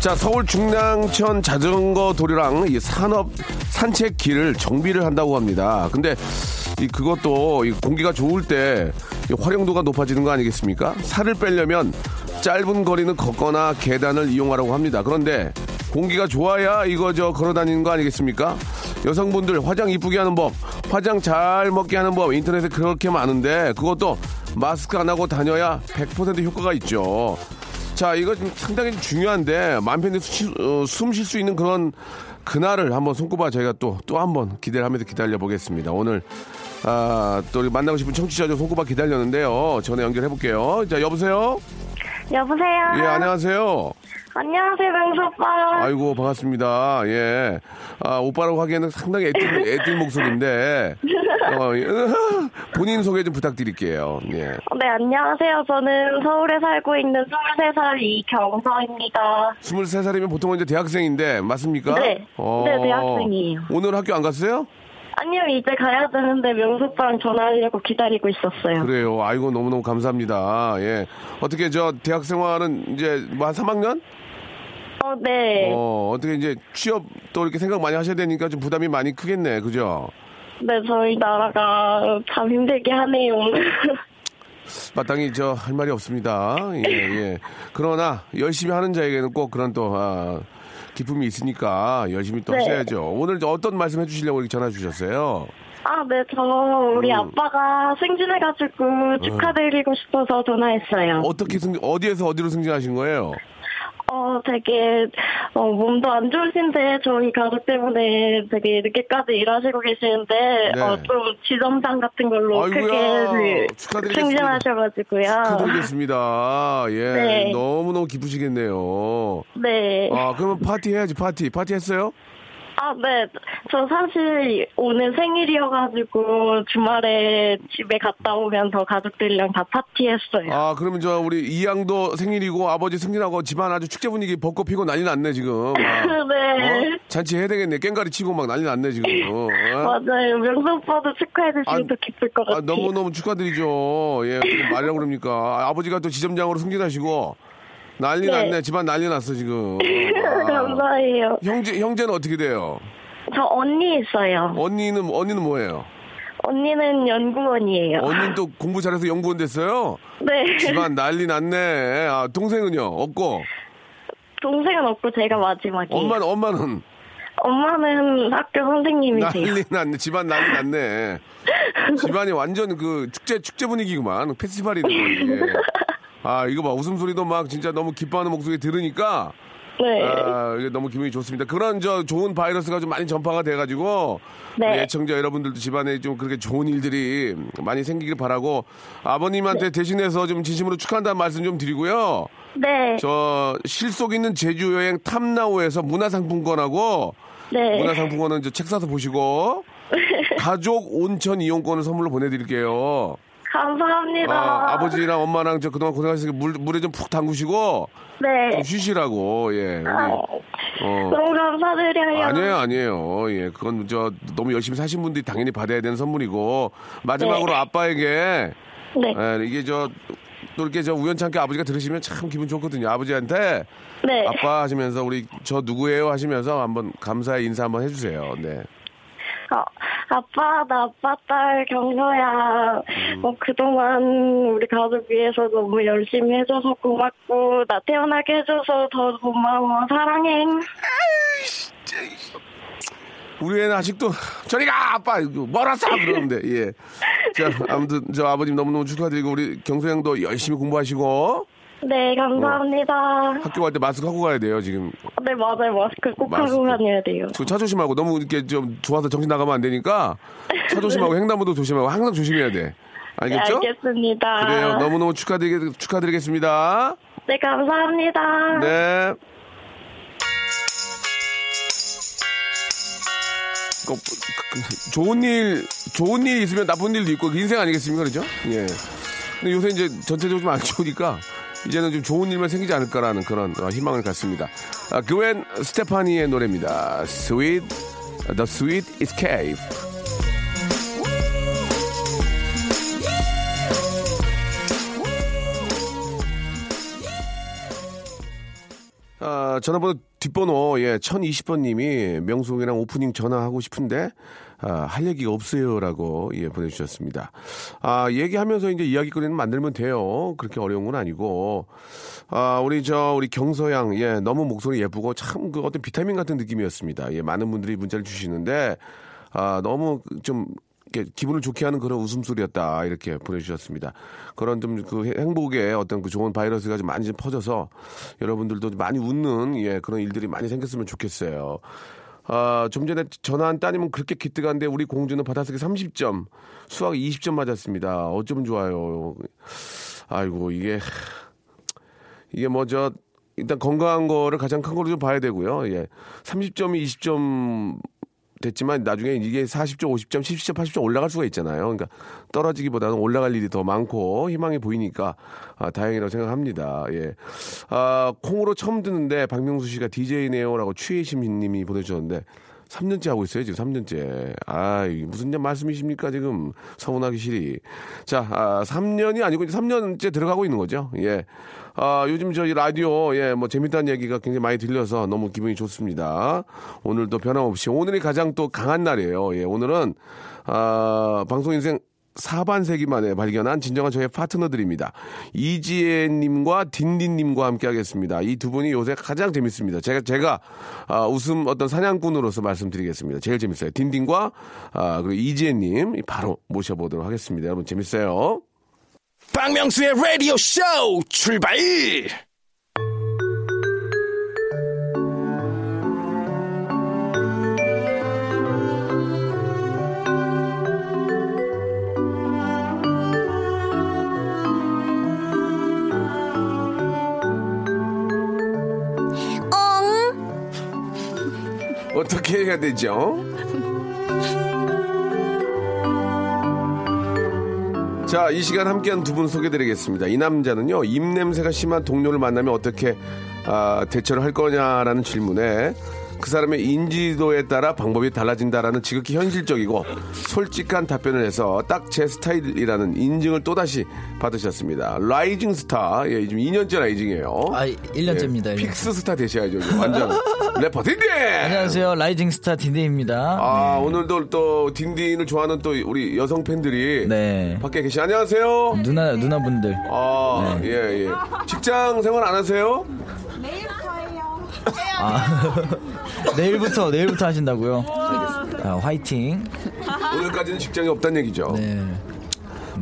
자 서울 중랑천 자전거 도로랑 이 산업 산책길을 정비를 한다고 합니다. 근데 이 그것도 이 공기가 좋을 때이 활용도가 높아지는 거 아니겠습니까? 살을 빼려면 짧은 거리는 걷거나 계단을 이용하라고 합니다. 그런데 공기가 좋아야 이거 저 걸어 다니는 거 아니겠습니까? 여성분들 화장 이쁘게 하는 법, 화장 잘 먹게 하는 법 인터넷에 그렇게 많은데 그것도 마스크 안 하고 다녀야 100% 효과가 있죠. 자, 이거 좀 상당히 중요한데 마음 편히 어, 숨쉴 수 있는 그런 그날을 한번 손꼽아 저희가 또 또 한번 기대를 하면서 기다려 보겠습니다. 오늘 아, 또 만나고 싶은 청취자들 손꼽아 기다렸는데요. 전화 연결해 볼게요. 자, 여보세요? 여보세요. 예, 안녕하세요. 안녕하세요, 명수 오빠. 아이고, 반갑습니다. 예. 아, 오빠라고 하기에는 상당히 애띤, 애띤 목소리인데, 어, 예. 본인 소개 좀 부탁드릴게요. 예. 네, 안녕하세요. 저는 서울에 살고 있는 23살 이경서입니다. 23살이면 보통은 이제 대학생인데, 맞습니까? 네. 네, 대학생이에요. 오늘 학교 안 갔어요? 아니요, 이제 가야 되는데 명수 오빠랑 전화하려고 기다리고 있었어요. 그래요. 아이고, 너무너무 감사합니다. 예. 어떻게 저 대학 생활은 이제 뭐 한 3학년? 어, 네. 어, 어떻게 이제 취업 또 이렇게 생각 많이 하셔야 되니까 좀 부담이 많이 크겠네. 그죠? 네, 저희 나라가 참 힘들게 하네요. 마땅히 저 할 말이 없습니다. 예, 예. 그러나 열심히 하는 자에게는 꼭 그런 또, 아, 기쁨이 있으니까 열심히 또 네. 하셔야죠. 오늘 저 어떤 말씀 해주시려고 이렇게 전화 주셨어요? 아, 네, 저 우리 음. 아빠가 승진해가지고 축하드리고 싶어서 전화했어요. 어떻게 승, 어디에서 어디로 승진하신 거예요? 어, 되게, 어, 몸도 안 좋으신데, 저희 가족 때문에 되게 늦게까지 일하시고 계시는데, 네. 어, 좀 지점장 같은 걸로 아이고야, 크게 그 축하드리겠습니다. 승진하셔가지고요. 축하드리겠습니다. 예. 네. 너무 너무 기쁘시겠네요. 네. 아, 그러면 파티 해야지, 파티. 파티 했어요? 아, 네. 저 사실 오늘 생일이어가지고 주말에 집에 갔다 오면서 가족들이랑 다 파티했어요. 아, 그러면 저 우리 이양도 생일이고 아버지 승진하고 집안 아주 축제 분위기 벚꽃 피고 난리 났네, 지금. 아, 네. 어? 잔치 해야 되겠네. 깽가리 치고 막 난리 났네, 지금. 어? 맞아요. 명수 오빠도 축하해주시면 아, 더 기쁠 것 같아요. 아, 너무너무 축하드리죠. 예, 말이라고 그럽니까. 아, 아버지가 또 지점장으로 승진하시고 난리 네. 났네. 집안 난리 났어, 지금. 아. 감사해요. 형제, 형제는 어떻게 돼요? 저 언니 있어요. 언니는, 언니는 뭐예요? 언니는 연구원이에요. 언니는 또 공부 잘해서 연구원 됐어요? 네. 집안 난리 났네. 아, 동생은요? 없고. 동생은 없고 제가 마지막이에요. 엄마는, 엄마는? 엄마는 학교 선생님이세요. 난리 났네. 집안 난리 났네. 집안이 완전 그 축제, 축제 분위기구만. 페스티벌이네. 아, 이거 봐. 웃음소리도 막 진짜 너무 기뻐하는 목소리 들으니까. 네. 아, 이게 너무 기분이 좋습니다. 그런 저 좋은 바이러스가 좀 많이 전파가 돼가지고. 네. 애청자 여러분들도 집안에 좀 그렇게 좋은 일들이 많이 생기길 바라고. 아버님한테 대신해서 좀 진심으로 축하한다는 말씀 좀 드리고요. 네. 저 실속 있는 제주 여행 탐나오에서 문화상품권하고 네. 문화상품권은 저 책 사서 보시고 가족 온천 이용권을 선물로 보내드릴게요. 감사합니다. 아, 아버지랑 엄마랑 저 그동안 고생하셨으니까 물, 물에 좀 푹 담그시고 네. 좀 쉬시라고 예. 우리, 아, 어. 너무 감사드려요. 아니에요, 아니에요. 예, 그건 저 너무 열심히 사신 분들이 당연히 받아야 되는 선물이고 마지막으로 네. 아빠에게 네. 예, 이게 저 또 이렇게 저 우연찮게 아버지가 들으시면 참 기분 좋거든요. 아버지한테 네. 아빠 하시면서 우리 저 누구예요 하시면서 한번 감사의 인사 한번 해주세요. 네. 어, 아빠, 나 아빠 딸 경서야. 음. 어, 그동안 우리 가족 위해서 너무 열심히 해줘서 고맙고, 나 태어나게 해줘서 더 고마워. 사랑해. 우리 애는 아직도 저리 가 아빠 멀었어 그러는데 예. 자 아무튼 저 아버님 너무너무 축하드리고 우리 경서 형도 열심히 공부하시고 네, 감사합니다. 학교 갈 때 마스크 하고 가야 돼요 지금. 네, 맞아요. 마스크 꼭 마스크. 하고 다녀야 돼요. 그차 조심하고 너무 이렇게 좀 좋아서 정신 나가면 안 되니까 차 조심하고 횡단보도 조심하고 항상 조심해야 돼. 네, 알겠죠? 알겠습니다. 그래요. 너무너무 축하드리, 축하드리겠습니다. 네, 감사합니다. 네. 좋은 일, 좋은 일 있으면 나쁜 일도 있고, 그 인생 아니겠습니까? 그렇죠? 예. 근데 요새 이제 전체적으로 좀 안 좋으니까, 이제는 좀 좋은 일만 생기지 않을까라는 그런 어, 희망을 갖습니다. 아, 그웬 스테파니의 노래입니다. Sweet, The Sweet Escape. 아, 전화번호 뒷번호 예 1020번 님이 명수홍이랑 오프닝 전화하고 싶은데 아, 할 얘기가 없어요라고 예 보내주셨습니다. 아 얘기하면서 이제 이야기거리는 만들면 돼요. 그렇게 어려운 건 아니고 아 우리 저 우리 경서양 예 너무 목소리 예쁘고 참 그 어떤 비타민 같은 느낌이었습니다. 예 많은 분들이 문자를 주시는데 아 너무 좀 기분을 좋게 하는 그런 웃음소리였다 이렇게 보내주셨습니다. 그런 좀 그 행복의 어떤 그 좋은 바이러스가 좀 많이 좀 퍼져서 여러분들도 많이 웃는 예 그런 일들이 많이 생겼으면 좋겠어요. 아, 좀 전에 전화한 따님은 그렇게 기특한데 우리 공주는 받아쓰기 30점, 수학 20점 맞았습니다. 어쩌면 좋아요. 아이고 이게 이게 뭐 저 일단 건강한 거를 가장 큰 거로 좀 봐야 되고요. 예. 30점이 20점 됐지만 나중에 이게 40점, 50점, 70점, 80점 올라갈 수가 있잖아요. 그러니까 떨어지기보다는 올라갈 일이 더 많고 희망이 보이니까 아, 다행이라고 생각합니다. 예. 아, 콩으로 처음 듣는데 박명수 씨가 DJ네요라고 취혜심 님이 보내주셨는데 3년째 하고 있어요, 지금 3년째. 아, 무슨 말씀이십니까, 지금. 서운하기 싫이. 자, 아, 3년이 아니고 이제 3년째 들어가고 있는 거죠. 예. 아, 요즘 저희 라디오, 예, 뭐 재밌다는 얘기가 굉장히 많이 들려서 너무 기분이 좋습니다. 오늘도 변함없이. 오늘이 가장 또 강한 날이에요. 예, 오늘은, 아, 방송 인생 사반세기 만에 발견한 진정한 저의 파트너들입니다. 이지혜님과 딘딘님과 함께 하겠습니다. 이 두 분이 요새 가장 재밌습니다. 제가, 제가, 아, 웃음 어떤 사냥꾼으로서 말씀드리겠습니다. 제일 재밌어요. 딘딘과, 아, 그리고 이지혜님 바로 모셔보도록 하겠습니다. 여러분 재밌어요. 박명수의 라디오 쇼 출발! 어떻게 해야 되죠? 자, 이 시간 함께한 두 분 소개드리겠습니다. 이 남자는요, 입냄새가 심한 동료를 만나면 어떻게 아, 대처를 할 거냐라는 질문에 그 사람의 인지도에 따라 방법이 달라진다라는 지극히 현실적이고 솔직한 답변을 해서 딱 제 스타일이라는 인증을 또다시 받으셨습니다. rising star, 예, 지금 2년째 rising이에요. 아, 1년째입니다. 예, fix star 되셔야죠. 완전 래퍼 딘딘! 안녕하세요. rising star 딘딘입니다. 아, 오늘도 또 딘딘을 좋아하는 또 우리 여성 팬들이 네. 밖에 계시. 안녕하세요. 누나 누나분들. 아, 네. 예, 예. 직장 생활 안 하세요? 아, 내일부터 내일부터 하신다고요? 아, 화이팅. 오늘까지는 직장이 없다는 얘기죠. 네.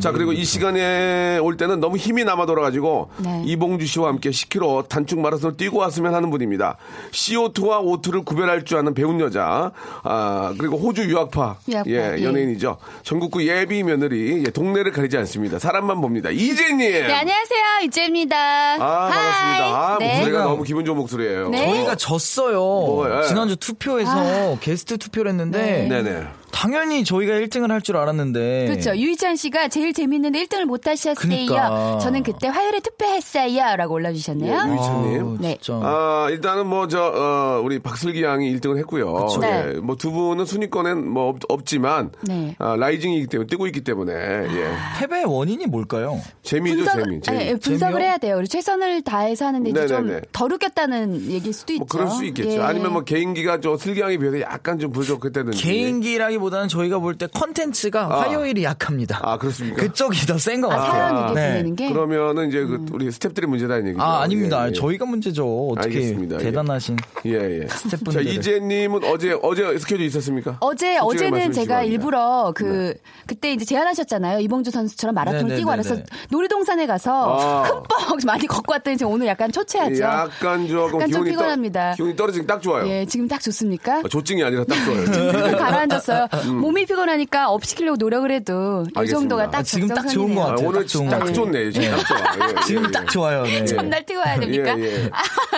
자, 그리고 이 시간에 올 때는 너무 힘이 남아 돌아가지고 네. 이봉주 씨와 함께 10km 단축 마라톤을 뛰고 왔으면 하는 분입니다. CO2와 O2를 구별할 줄 아는 배운 여자. 아, 그리고 호주 유학파. 유학파, 예, 예. 연예인이죠. 전국구 예비 며느리. 예, 동네를 가리지 않습니다. 사람만 봅니다. 이재님. 네, 안녕하세요. 이재입니다. 아, 반갑습니다. 아, 네. 목소리가 너무 기분 좋은 목소리예요. 네. 저희가 졌어요. 뭐가요? 지난주 투표에서 게스트 투표를 했는데 네네. 당연히 저희가 1등을 할 줄 알았는데 그렇죠. 유희찬 씨가 제일 재밌는데 1등을 못 하셨어요. 그니까. 저는 그때 화요일에 투표했어요. 라고 올려주셨네요. 예, 유희찬님. 네. 진짜. 아, 일단은 뭐, 저, 어, 우리 박슬기 양이 1등을 했고요. 네. 예, 뭐두 분은 순위권엔 뭐 없, 지만 네. 아, 라이징이기 때문에, 뜨고 있기 때문에, 예. 패배의 원인이 뭘까요? 재미죠, 재미. 재미. 예, 분석을 재미요? 해야 돼요. 우리 최선을 다해서 하는데 이제 좀 웃겼다는 얘기일 수도 있죠. 뭐 그럴 수 있겠죠. 예. 아니면 뭐 개인기가 좀 슬기 양에 비해서 약간 좀 부족했다든지. 개인기라기 약하다기보다는 저희가 볼 때 컨텐츠가 아. 화요일이 약합니다. 아, 그렇습니까? 그쪽이 더 센것 아, 같아요. 사연 이게 네. 보내는 게. 그러면은 이제 그 우리 스탭들의 문제다는 얘기죠. 아, 아닙니다. 예, 예. 저희가 문제죠. 어떻게 알겠습니다. 예. 대단하신. 예, 예. 자, 스태프분들을. 이재님은 어제, 어제 스케줄 있었습니까? 어제 어제는 제가. 일부러 그 그때 이제 제안하셨잖아요 이봉주 선수처럼 마라톤을 네네네네. 뛰고 와서 놀이동산에 가서 아. 흠뻑 많이 걷고 왔더니 지금 오늘 약간 초췌하죠. 약간 조금 약간 좀 기운이, 피곤합니다. 떠, 기운이 떨어지기 딱 좋아요. 예, 지금 딱 좋습니까? 아, 조증이 아니라 딱 좋아요. 좀 가라앉았어요. 몸이 피곤하니까 up 시키려고 노력을 해도 이 음. 알겠습니다. 정도가 딱 아, 지금 딱 좋은. 것 아, 같아요. 오늘 딱 좋은 딱. 좋네. 지금 딱 좋아. 예, 예, 지금 예. 딱 좋아요. 네. 전날 뛰고 와야 됩니까? 예, 예.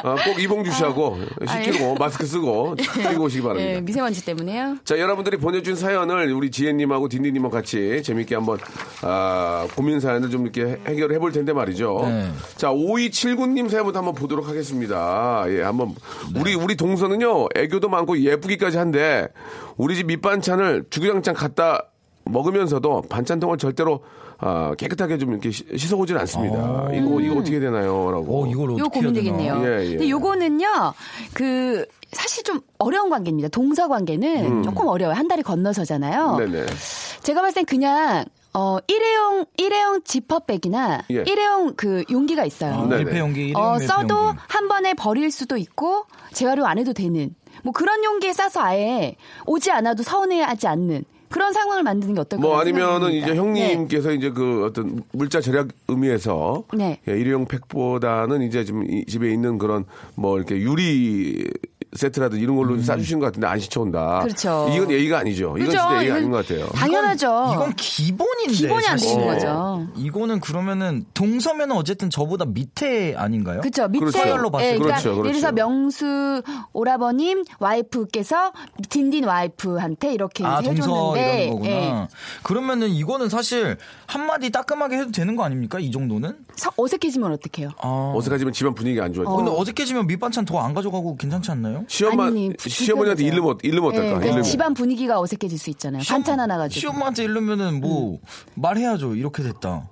아, 꼭 이봉주 씨하고 시키고 마스크 쓰고 뛰고 오시기 바랍니다. 예, 미세먼지 때문에요. 자, 여러분들이 보내준 사연을 우리 지혜님하고 딘딘님하고 같이 재밌게 한번, 아, 고민 사연을 좀 이렇게 해결해 볼 텐데 말이죠. 네. 자, 5279님 사연부터 한번 보도록 하겠습니다. 예, 한번, 우리, 우리 동서는요, 애교도 많고 예쁘기까지 한데, 우리 집 밑반찬을 주구장창 갖다 먹으면서도 반찬통을 절대로 아, 깨끗하게 좀 이렇게 씻- 씻어오질 않습니다. 이거, 이거 어떻게 되나요? 라고. 어, 이걸 어떻게 요 고민 해야 되나. 되겠네요. 예, 예. 근데 요거는요, 그, 사실 좀 어려운 관계입니다. 동서 관계는 조금 어려워요. 한 달이 건너서잖아요. 음. 네네. 제가 봤을 땐 그냥, 어, 일회용, 일회용 지퍼백이나 예. 일회용 그 용기가 있어요. 네네. 밀폐 용기, 일회용 어, 써도 용기. 한 번에 버릴 수도 있고 재활용 안 해도 되는 뭐 그런 용기에 싸서 아예 오지 않아도 서운해하지 않는 그런 상황을 만드는 게 어떨까? 뭐 아니면은 이제 네. 형님께서 이제 그 어떤 물자 절약 의미에서 네. 예, 일회용 팩보다는 이제 지금 이 집에 있는 그런 뭐 이렇게 유리 세트라든지 이런 걸로 싸주신 것 같은데 안 시켜온다. 음. 그렇죠. 이건 예의가 아니죠. 이건 진짜 예의가 아닌 것 같아요. 당연하죠. 이건 기본인데. 기본이 안. 되는 거죠. 이거는 그러면은 동서면은 어쨌든 저보다 밑에 아닌가요? 그렇죠. 밑에 그렇죠. 서열로 봤을 예, 때. 그러니까 그렇죠, 그렇죠. 예를 들어서 명수 오라버님 와이프께서 딘딘 와이프한테 이렇게 아, 해줬는데 이런 거구나. 예. 그러면은 이거는 사실 한마디 따끔하게 해도 되는 거 아닙니까? 이 정도는? 서- 어색해지면 어떡해요? 아. 어색하지만 집안 분위기가 안 좋아져. 근데 어색해지면 밑반찬 더 안 가져가고 괜찮지 않나요? 시엄마 아니, 시어머니한테 잃으면 예, 어떨까? 그러니까 잃으면. 집안 분위기가 어색해질 수 있잖아요. 반찬 하나 가지고. 시엄마한테 이르면은 뭐 음. 말해야죠. 이렇게 됐다.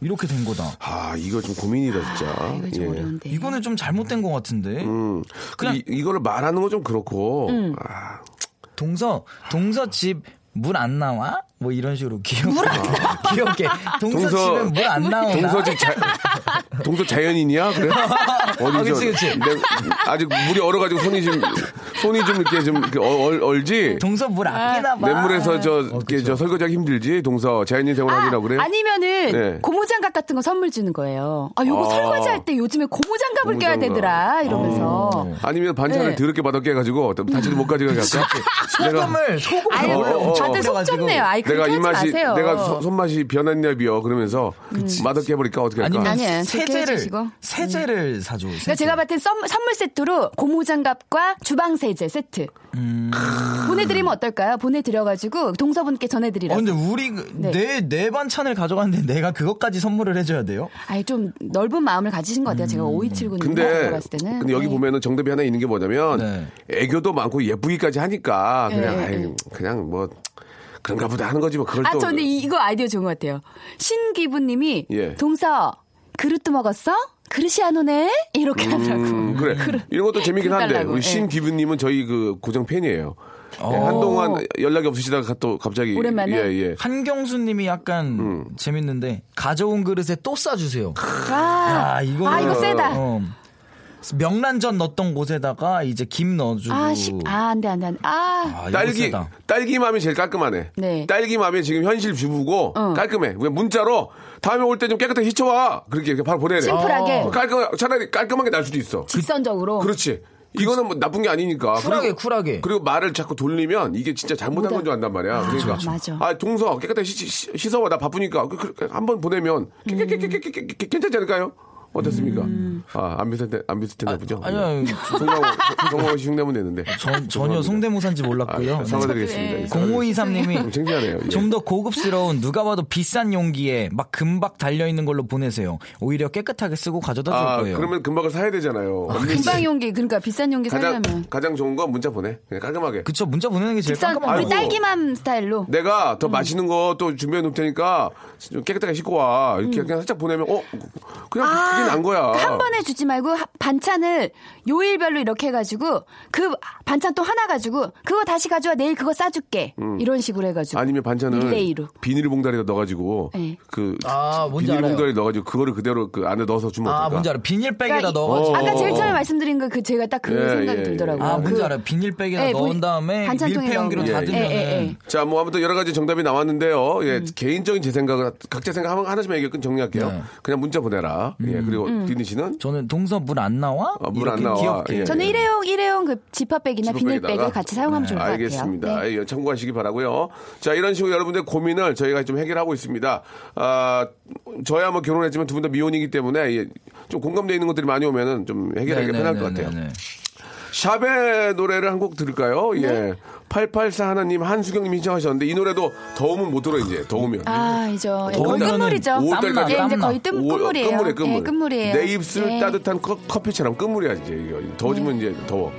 이렇게 된 거다. 아 이거 좀 고민이다 진짜. 이거 좀 예. 어려운데. 이거는 좀 잘못된 것 같은데. 음. 그냥- 이, 이거를 말하는 건 좀 그렇고. 음. 아, 동서 동서 집 물 안 나와? 뭐 이런 식으로 귀엽게 귀엽게 동서, 동서- 집은 물 안 나오나? 동서 집 자, 동서 자연인이야? 그래? 어디 아, 아직 물이 얼어가지고 손이 좀 손이 좀 이렇게 좀 이렇게 얼, 얼지. 동서 물 아끼나 봐. 맨물에서 저, 어, 이렇게. 저 설거지하기 힘들지. 동서 자연인 생활 하기라고 그래. 아니면은 네. 고무장갑 같은 거 선물 주는 거예요. 아, 요거 아. 설거지할 때 요즘에 고무장갑을 껴야 고무장갑. 되더라 이러면서. 아 니면 반찬을 네. 더럽게 받아 깨가지고 다시도 못 가져가게 할까? 내가 소금을 소금을 아유, 원래 엄청 다들 속 뿌려가지고. 좁네요. 아이 내가 그렇게 이 하지 맛이 마세요. 내가 소- 손맛이 변했냐비요. 그러면서 맛없게 해버릴까 어떻게 할까? 아니면 세제를. 세제를 사줘. 그러니까 제가 봤을 땐 선- 선물 세트로 고무장갑과 주방 세제 세트 보내드리면 어떨까요? 보내드려가지고 동서분께 어, 전해드리라고. 근데 우리 네. 내내 반찬을 가져갔는데 내가 그것까지 선물을 해줘야 돼요? 아니 좀 넓은 마음을 가지신 것 같아요. 제가 5279님 근데, 봤을 때는. 근데 여기 네. 보면은 정답이 하나 있는 게 뭐냐면 네. 애교도 많고 예쁘기까지 하니까 그냥 네, 아이, 네. 그냥 뭐 그런가 보다 하는 거지 뭐 그걸 아, 또저 근데 이- 이거 아이디어 좋은 것 같아요. 신기부님이 예. 동서 그릇도 먹었어? 그릇이 안 오네? 이렇게 하라고. 음, 그래. 이런 것도 재밌긴 그릇 한데 달라고, 우리 예. 신기부님은 저희 그 고정 팬이에요. 예, 한동안 연락이 없으시다가 또 갑자기 오랜만에? 예, 예. 한경수님이 약간 음. 재밌는데 가져온 그릇에 또 싸주세요. 아, 야, 이거 아, 이거 세다. 어. 명란젓 넣었던 곳에다가 이제 김 넣어주고. 아, 식, 아, 안 돼, 안 돼, 안 돼. 아. 아 딸기, 딸기맘이 제일 깔끔하네. 네. 딸기맘이 지금 현실 주부고 어. 깔끔해. 그냥 문자로 다음에 올 때 좀 깨끗하게 씻어와. 그렇게 이렇게 바로 보내래. 심플하게. 어. 아. 깔끔, 차라리 깔끔하게 날 수도 있어. 직선적으로. 그렇지. 이거는 뭐 나쁜 게 아니니까. 쿨하게, 그리고, 쿨하게. 그리고 말을 자꾸 돌리면 이게 진짜 잘못한 건 줄 안단 말이야. 아, 그러니까. 맞아. 아, 동서, 깨끗하게 씻, 씻어와. 나 바쁘니까. 그, 그, 한번 보내면. 음. 깨, 깨, 깨, 괜찮지 않을까요? 어떻습니까? 아, 안 비슷해, 안 비슷했나 보죠? 아니요, 아니요. 송강호, 송강호 씨 흉내면 되는데. 전, 전혀 성대모사인지 몰랐고요. 아, 사과드리겠습니다. 예, 0523님이 좀 창피하네요. 예. 좀더 고급스러운 누가 봐도 비싼 용기에 막 금박 달려 있는 걸로 보내세요. 오히려 깨끗하게 쓰고 가져다 줄 아, 거예요. 그러면 금박을 사야 되잖아요. 금방 씨. 용기, 그러니까 비싼 용기 가장, 사려면. 가장 좋은 건 문자 보내. 그냥 깔끔하게. 그쵸 문자 보내는 게 제일 비싼, 깔끔한 우리 거. 딸기맘 스타일로. 내가 음. 더 맛있는 거 또 준비해 놓을 테니까 좀 깨끗하게 씻고 와. 이렇게 음. 그냥 살짝 보내면, 어? 그냥 그게 난 거야. 아, 한 번에 주지 말고 하- 반찬을 요일별로 이렇게 해가지고 그 반찬 또 하나 가지고 그거 다시 가져와 내일 그거 싸줄게 이런 식으로 해가지고 음. 아니면 반찬을 릴레이로 비닐봉다리에 넣어가지고 네. 그 아, 뭔지 비닐봉다리에 넣어가지고 그거를 그대로 그 안에 넣어서 주면 아, 어떨까? 뭔지 알아. 비닐백에다 그러니까 넣어가지고. 아까 제일 어, 처음에 어. 말씀드린 거 그 제가 딱그 예, 생각이 예, 들더라고요. 아, 뭔지 그- 알아. 비닐백에다 예, 넣은 본- 다음에 반찬통에 밀폐 용기로 넣은 거. 닫으면 예, 예, 예. 자, 뭐 아무튼 여러 가지 정답이 나왔는데요. 예, 음. 개인적인 제 생각은 각자 생각 한- 하나씩만 얘기 끝 정리할게요. 네. 그냥 문자 보내라. 예, 그리고 음. 디니 씨는 저는 동서 물 안 나와? 아, 물안 나와. 귀엽게. 예. 저는 일회용 일회용 그 지퍼백이나 지퍼백에다가? 비닐백을 같이 사용하면 좋을 것 알겠습니다. 같아요. 네. 예, 참고하시기 바라고요. 자, 이런 식으로 여러분들 고민을 저희가 좀 해결하고 있습니다. 아, 저야 뭐 결혼했지만 두 분 다 미혼이기 때문에 예, 좀 공감되어 있는 것들이 많이 오면은 좀 해결하기가 편할 것 같아요. 샵의 노래를 한 곡 들을까요? 네. 예. 884 하나님, 한수경님 신청하셨는데 이 노래도 더우면 못 들어 이제 더우면. 아, 이죠. 예, 거의 더우면은 끝물이죠. 오월달까지 예, 이제. 거의 뜸, 오- 끝물이에요. 끝물이에요, 끝물. 예, 끝물이에요. 내 입술 예. 따뜻한 커, 커피처럼 끝물이야 이제 이거 더워지면 네. 이제 더워.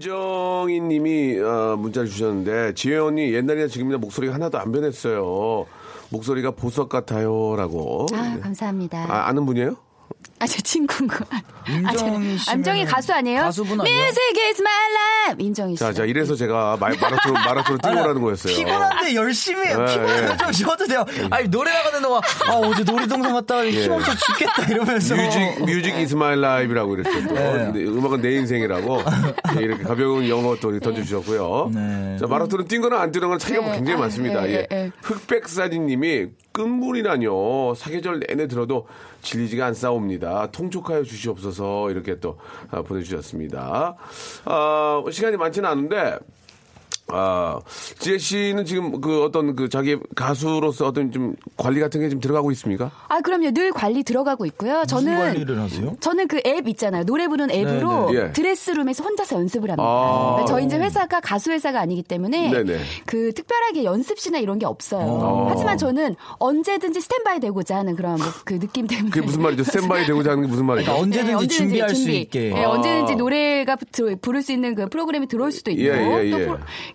임정인 님이 어, 문자를 주셨는데 지혜 언니 옛날이나 지금이나 목소리가 하나도 안 변했어요. 목소리가 보석 같아요 라고. 아, 감사합니다. 아, 아는 분이에요? 아, 제 친구인 거. 아, 제- 임정희 씨면은 암정이 가수 아니에요? 가수분 아니에요? Music is my life. 임정희 씨. 자, 자, 이래서 제가 마, 마라톤, 마라톤을 뛰고라는 거였어요. 피곤한데 열심히 해요. 예, 피곤한데 예. 좀 쉬어도 돼요. 아니, 노래 나가는 동안, 아, 어제 놀이동산 갔다 힘없어 죽겠다 이러면서. 뮤직, 뮤직 is my life이라고 이렇게 또. 네. 음악은 내 인생이라고. 네, 이렇게 가벼운 영어 또 던져주셨고요. 네. 자, 마라톤은 뛴 거나 안 뛰는 거나 차이가 네, 굉장히 아, 많습니다. 예, 예. 예, 예. 흑백사진님이 끝물이라뇨. 사계절 내내 들어도 질리지가 않사옵니다. 통촉하여 주시옵소서. 이렇게 또 아, 보내주셨습니다. 아, 시간이 많지는 않은데, 아, 지혜 씨는 지금 그 어떤 그 자기 가수로서 어떤 좀 관리 같은 게 좀 들어가고 있습니까? 아, 그럼요. 늘 관리 들어가고 있고요. 저는 관리를 하세요? 저는 그 앱 있잖아요. 노래 부르는 앱으로 네네. 예. 드레스룸에서 혼자서 연습을 합니다. 아. 그러니까 저희 이제 회사가 가수 회사가 아니기 때문에 네네. 그 특별하게 연습실이나 이런 게 없어요. 아. 하지만 저는 언제든지 스탠바이 되고자 하는 그런 뭐 그 느낌 때문에 그게 무슨 말이죠? 스탠바이 되고자 하는 게 무슨 말이죠? 그러니까 언제든지, 네, 언제든지 준비할 수 준비. 있게. 네, 아. 언제든지 노래가 부- 부를 수 있는 그 프로그램이 들어올 수도 있고 예, 예, 또 예.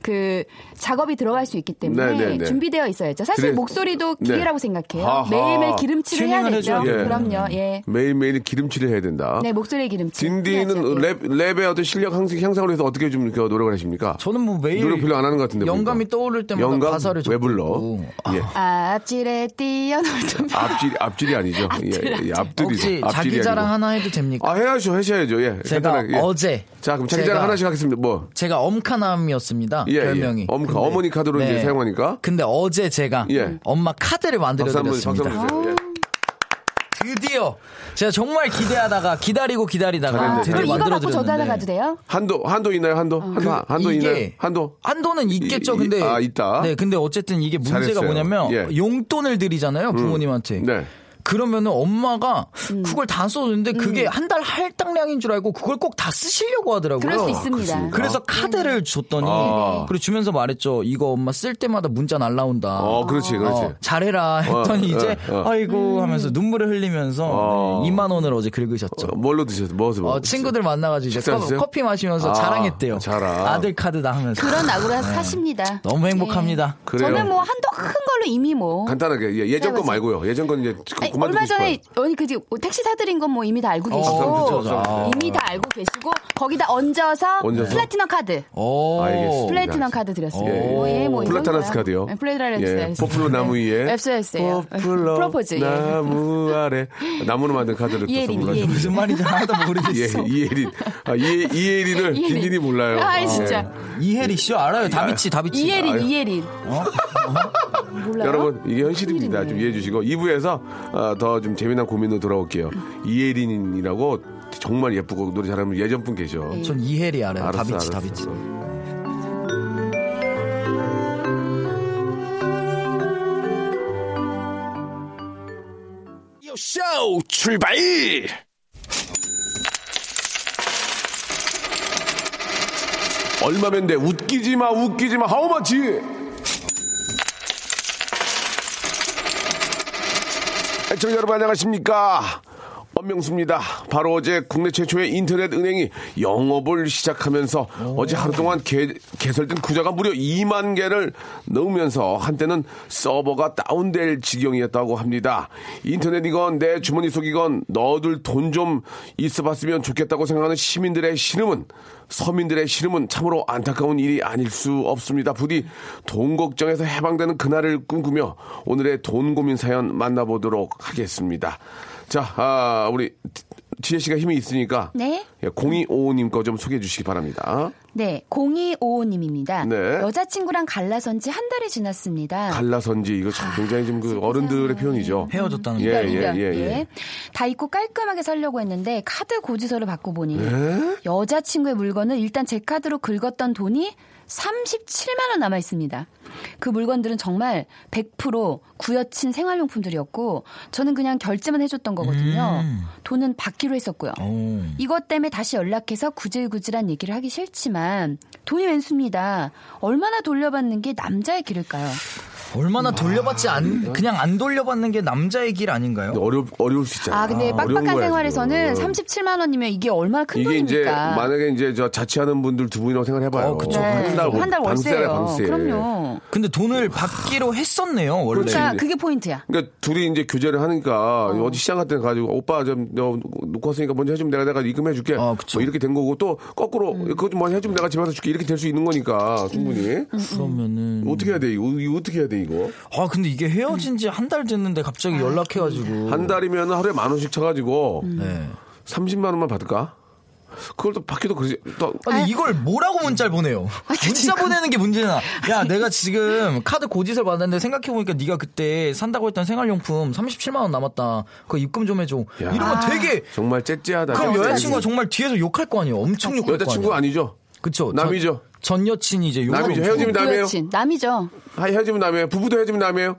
그 작업이 들어갈 수 있기 때문에 네, 네, 네. 준비되어 있어야죠. 사실 그래- 목소리도 네. 기계라고 생각해요. 하하. 매일매일 기름칠을 해야 되죠. 돼요. 그럼요. 예. 매일매일 기름칠을 해야 된다. 네, 목소리 기름칠. 딘딘은. 예. 랩, 랩의 어떤 실력 향상, 향상을 위해서 어떻게 좀 이렇게 노력을 하십니까? 저는 뭐 매일 노력 별로 안 하는 것 같은데. 영감이 보니까. 떠오를 때마다 영감? 가사를 왜 불러? 적고. 예. 앞질에 뛰어놀던 앞질, 앞질이 아니죠. 예, 예, 앞들이죠. 혹시 앞질이 자기 자랑 아니고. 하나 해도 됩니까? 아, 해야죠. 하셔야죠. 예. 제가 간단하게, 예. 어제 자, 그럼 자기 제가- 자랑 하나씩 하겠습니다. 뭐. 제가 엄카남이었습니다. 예, 별명이. 예. 어머니, 근데- 어머니 카드로 이제 네. 사용하니까. 근데 어제 제가 예. 엄마 카드를 만들어 박수 한 번, 박수 드렸습니다. 한번 주세요. 예. 드디어 제가 정말 기대하다가 기다리고 기다리다가 잘했네, 드디어 잘했네. 이거 만들어 갖고 저도 하나 드렸는데 가도 돼요? 한도, 한도 있나요? 한도? 한도, 한도 이게 있나요? 한도? 한도는 있겠죠. 이- 근데 아, 있다? 네, 근데 어쨌든 이게 문제가 잘했어요. 뭐냐면 예. 용돈을 드리잖아요, 부모님한테. 네. 그러면은 엄마가 음. 그걸 다 써줬는데 그게 한달 할당량인 줄 알고 그걸 꼭 다 쓰시려고 하더라고요. 그럴 수 있습니다. 그래서 카드를 줬더니 아. 그리고 주면서 말했죠. 이거 엄마 쓸 때마다 문자 날라온다. 어, 그렇지, 그렇지. 어, 잘해라 했더니 어, 이제 어, 어. 아이고 하면서 눈물을 흘리면서 어. 네, 2만 원을 어제 긁으셨죠. 어, 뭘로 드셨어요? 뭐서 어, 친구들 만나가지고 이제 식사하셨어요? 커, 피 마시면서 아, 자랑했대요. 자랑. 아들 카드다 하면서. 그런 낙으로 사십니다. 너무 행복합니다. 그래요. 저는 뭐 한도 큰 걸로 이미 뭐. 간단하게 예, 예전 거. 말고요. 예전 건 이제 아니, 그만 얼마. 전에 언니 그 택시 사드린 건 뭐 이미 다 알고 계시고 그렇죠, 그렇죠. 이미 다 알고 계시고 거기다 얹어서, 얹어서? 플래티넘 카드 오. 알겠습니다. 플래티넘 카드 드렸어요. 예. 뭐, 예, 뭐 플라타나스. 카드요. 네, 플래티넘 예, 포플러 나무 위에 앱스였어요. 포플러 프로포즈. 예. 나무 아래 나무로 만든 카드를 또 이혜린, 선물하셨어요. 이혜린. 무슨 말인지 하나도 예, 모르겠어. 이혜린. 아, 이혜, 이혜린을 이혜린. 딘딘이 몰라요. 아, 진짜. 이혜리 씨 알아요. 다비치, 다비치. 이예린, 아유. 이예린. 몰라요? 여러분 이게 현실입니다. 좀 이해해 주시고 2부에서 더좀 재미난 고민으로 돌아올게요. 이혜린이라고 정말 예쁘고 노래 잘하는 예전 분 계셔. 전 이혜리 알아요. 알았어, 다비치, 알았어. 다비치. 쇼 출발! 얼마면 돼? 웃기지 마, 웃기지 마. 하우마치? 애청자 여러분 안녕하십니까. 엄명수입니다. 바로 어제 국내 최초의 인터넷 은행이 영업을 시작하면서 어제 하루 동안 개, 개설된 구자가 무려 2만 개를 넣으면서 한때는 서버가 다운될 지경이었다고 합니다. 인터넷이건 내 주머니 속이건 너들 돈 좀 있어 봤으면 좋겠다고 생각하는 시민들의 시름은 서민들의 시름은 참으로 안타까운 일이 아닐 수 없습니다. 부디 돈 걱정에서 해방되는 그날을 꿈꾸며 오늘의 돈 고민 사연 만나보도록 하겠습니다. 자, 아, 우리 지혜 씨가 힘이 있으니까 네. 0255님 거 좀 소개해 주시기 바랍니다. 네, 0255님입니다. 네. 여자친구랑 갈라선 지 한 달이 지났습니다. 갈라선 지 이거 참 굉장히 좀 그 어른들의 표현이죠. 헤어졌다는 예, 거. 이별, 예, 이별. 예, 예. 다 잊고 깔끔하게 살려고 했는데 카드 고지서를 받고 보니 네? 여자친구의 물건을 일단 제 카드로 긁었던 돈이 37만 원 남아 있습니다. 그 물건들은 정말 100% 구여친 생활용품들이었고 저는 그냥 결제만 해줬던 거거든요. 돈은 받기로 했었고요. 오. 이것 때문에 다시 연락해서 구질구질한 얘기를 하기 싫지만 돈이 웬수입니다. 얼마나 돌려받는 게 남자의 길일까요? 얼마나 돌려받지 않, 그냥 안 돌려받는 게 남자의 길 아닌가요? 어려 어려울 수 있잖아. 아 근데 어려운 빡빡한 생활에서는 지금. 37만 원이면 이게 얼마나 큰 이게 이제 돈입니까? 만약에 이제 저 자취하는 분들 두 분이라고 생각해봐요. 어, 그쵸. 네. 한달 한달 월세예요. 방세. 그럼요. 근데 돈을 받기로 했었네요, 원래. 그러니까 그게 포인트야. 그러니까 둘이 이제 교제를 하니까 어. 디 시장 같은 데 가지고 오빠 좀 너, 놓고 왔으니까 먼저 해주면 내가 내가 입금해 줄게. 아, 그쵸. 뭐 이렇게 된 거고 또 거꾸로 음. 그거 좀 먼저 해주면 내가 집에 와서 줄게 이렇게 될 수 있는 거니까 충분히. 그러면은. 어떻게 해야 돼 이거? 이거 어떻게 해야 돼 이거? 아, 근데 이게 헤어진 지 한 달 됐는데 갑자기 연락해가지고. 한 달이면 하루에 만 원씩 쳐가지고 네. 30만 원만 받을까? 그걸 또 받기도 그러지. 또 아니 이걸 뭐라고 문자를 보내요? 문자 보내는 게 문제나. 야 내가 지금 카드 고지서를 받았는데 생각해 보니까 네가 그때 산다고 했던 생활용품 37만 원 남았다. 그거 입금 좀 해줘. 야. 이러면 되게 정말 째째하다. 그럼. 여자친구가 정말 뒤에서 욕할 거 아니에요. 엄청 욕할 거 여자친구 아니에요. 아니죠? 그쵸. 남이죠? 전, 전 여친이 이제 남이죠. 엄청 헤어지면 남이에요. 구여친 남이죠. 아, 헤어지면 남이에요. 부부도 헤어지면 남이에요.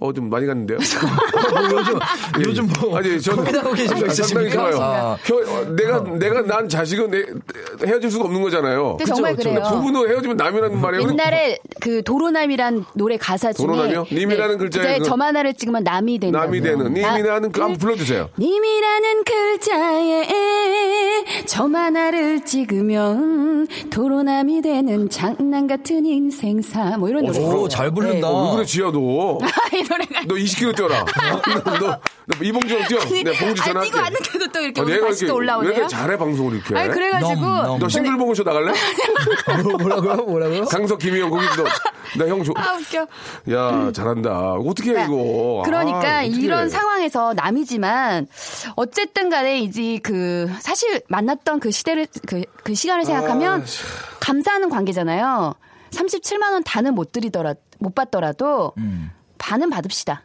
어, 좀 많이 갔는데요? 요즘 요즘 뭐 아니, 저는 고민하고 계신 거 아, 상당히? 좋아요. 아. 혀- 어, 내가, 내가 난 자식은 내, 헤어질 수가 없는 거잖아요. 근데 정말 그쵸. 그래요. 부부는 헤어지면 남이라는 말이에요. 옛날에 그 도로남이란 노래 가사 중에 도로남이요? 님이라는 글자에 네, 그- 점 하나를 찍으면 남이 된다. 남이 되는, 님이라는 그 한번 불러주세요. 님이라는 글자에 점 하나를 찍으면 도로남이 되는 장난 같은 인생사 뭐 이런 노래. 오, 잘 부른다. 어, 왜 그래, 지야, 너. 이 노래가 너 20kg 뛰어라. 너, 너, 너 이봉주랑 뛰어. 내가 봉주 아, 전화할게. 뛰고 왔는데도 또 이렇게 아, 오늘 내가 다시 이렇게 또왜 올라오네요. 이렇게 잘해, 방송을 이렇게. 아니 그래가지고 넘, 넘. 너 싱글봉쇼 나갈래? 뭐라고요? 뭐라고요? 강석, 김희영, 거기 너, 나형 조, 아 웃겨. 야, 잘한다. 어떻게 해, 이거. 그러니까 아, 어떡해. 이런 상황에서 남이지만 어쨌든 간에 이제 그 사실 만났던 그 시대를 그, 그 시간을 생각하면 아, 감사하는 관계잖아요. 37만 원 다는 못 드리더라 못 받더라도 음. 반은 받읍시다.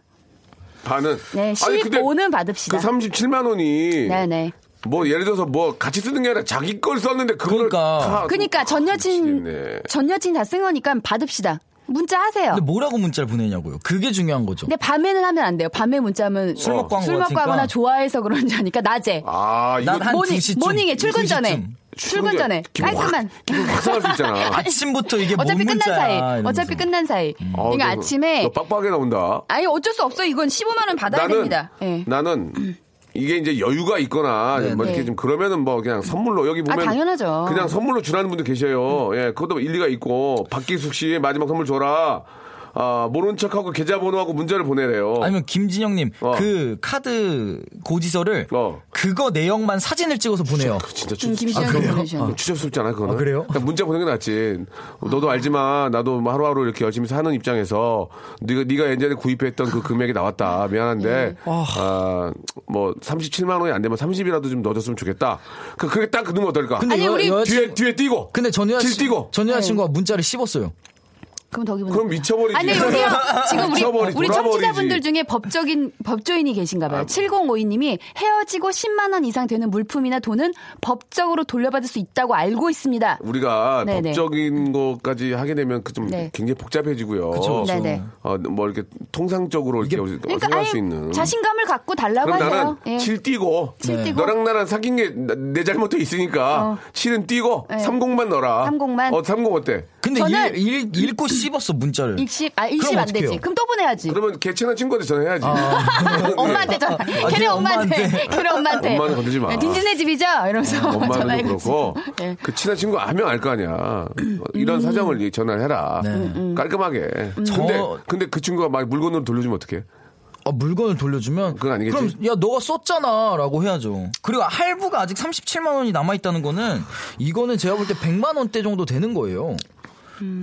반은. 네, 아니, 근데 15는 받읍시다. 그 37만 원이. 네네. 뭐 예를 들어서 뭐 같이 쓰는 게 아니라 자기 걸 썼는데 그거를 그러니까. 다 그러니까 전 여친 미치겠네. 전 여친 다 쓴 거니까 받읍시다. 문자 하세요. 근데 뭐라고 문자를 보내냐고요. 그게 중요한 거죠. 근데 밤에는 하면 안 돼요. 밤에 문자하면 술 먹고 한거 술 먹고. 하거나 좋아해서 그런지 아니까 낮에 아 이거 난 한 morning 2시쯤, morning에 출근 2시쯤. 전에 출근 전에 기분 확- 깔끔한 기분 확 상할 수 있잖아. 아침부터 이게 어차피 뭔 끝난 문자야. 사이. 이러면서. 어차피 끝난 사이. 아, 그러니까 너- 아침에 너 빡빡하게 나온다. 아니 어쩔 수 없어. 이건 15만 원 받아야 나는 됩니다. 예. 나는 이게 이제 여유가 있거나 뭐 이렇게 네. 좀 그러면은 뭐 그냥 선물로 여기 보면 아, 당연하죠. 그냥 선물로 주라는 분들 계셔요. 예, 그것도 일리가 있고 박기숙 씨 마지막 선물 줘라. 아, 모른 척하고 계좌번호하고 문자를 보내래요. 아니면 김진영님 어. 그 카드 고지서를 어. 그거 내용만 사진을 찍어서 보내요. 진짜 음, 추, 김시현 그래요? 보내주셨는데. 추접스럽지 않아 그거는? 아, 그래요? 문자 보내는 게 낫지. 너도 알지만 나도 뭐 하루하루 이렇게 열심히 사는 입장에서 네가 네가 예전에 구입했던 그 금액이 나왔다. 미안한데 네. 아뭐 37만 원이 안 되면 30이라도 좀 넣어줬으면 좋겠다. 그 그게 딱 그러면 어떨까? 근데 아니, 여, 우리- 여자친- 뒤에 뒤에 띄고. 근데 전길 여자친 띄고. 전 여자친구가 네. 문자를 씹었어요. 그럼 더 기분. 그럼 미쳐버리지. 아니 여기요. 지금 우리 미쳐버리, 우리 돌아버리지. 청취자분들 중에 법적인 법조인이 계신가 봐요. 7052님이 헤어지고 10만 원 이상 되는 물품이나 돈은 법적으로 돌려받을 수 있다고 알고 있습니다. 우리가 네네. 법적인 것까지 하게 되면 그좀 네. 굉장히 복잡해지고요. 그쵸, 그쵸. 네네. 어, 뭐 이렇게 통상적으로 이렇게 그러니까 생각할 수 있는. 자신감을 갖고 달라고 그럼 하세요. 나는 예. 칠 띄고 칠 띄고. 너랑 나랑 사귄 게 내 잘못도 있으니까 어. 칠은 띄고 네. 삼 30만 넣어라. 삼공만. 어, 30 어때? 근데 저는- 읽, 읽, 읽고 씹었어 문자를. 익십 아 그럼 안 되지. 어떡해요? 그럼 또 보내야지. 그러면 개친한 친구한테 전화해야지. 엄마한테 전화. 걔네 걔네 엄마한테. 엄마한테. 걔네 엄마한테. 엄마는 건들지 마. 네, 딘딘네 집이죠. 이러면서 엄마는. 그렇고 네. 그 친한 친구 하면 알 거 아니야. 어, 음. 이런 사정을 전화를 해라. 깔끔하게. 근데 저- 근데 그 친구가 막 물건으로 돌려주면 어떡해? 아, 물건을 돌려주면 그건 아니겠지. 그럼 야 너가 썼잖아라고 해야죠. 그리고 할부가 아직 37만 원이 남아 있다는 거는 이거는 제가 볼 때 100만 원대 정도 되는 거예요.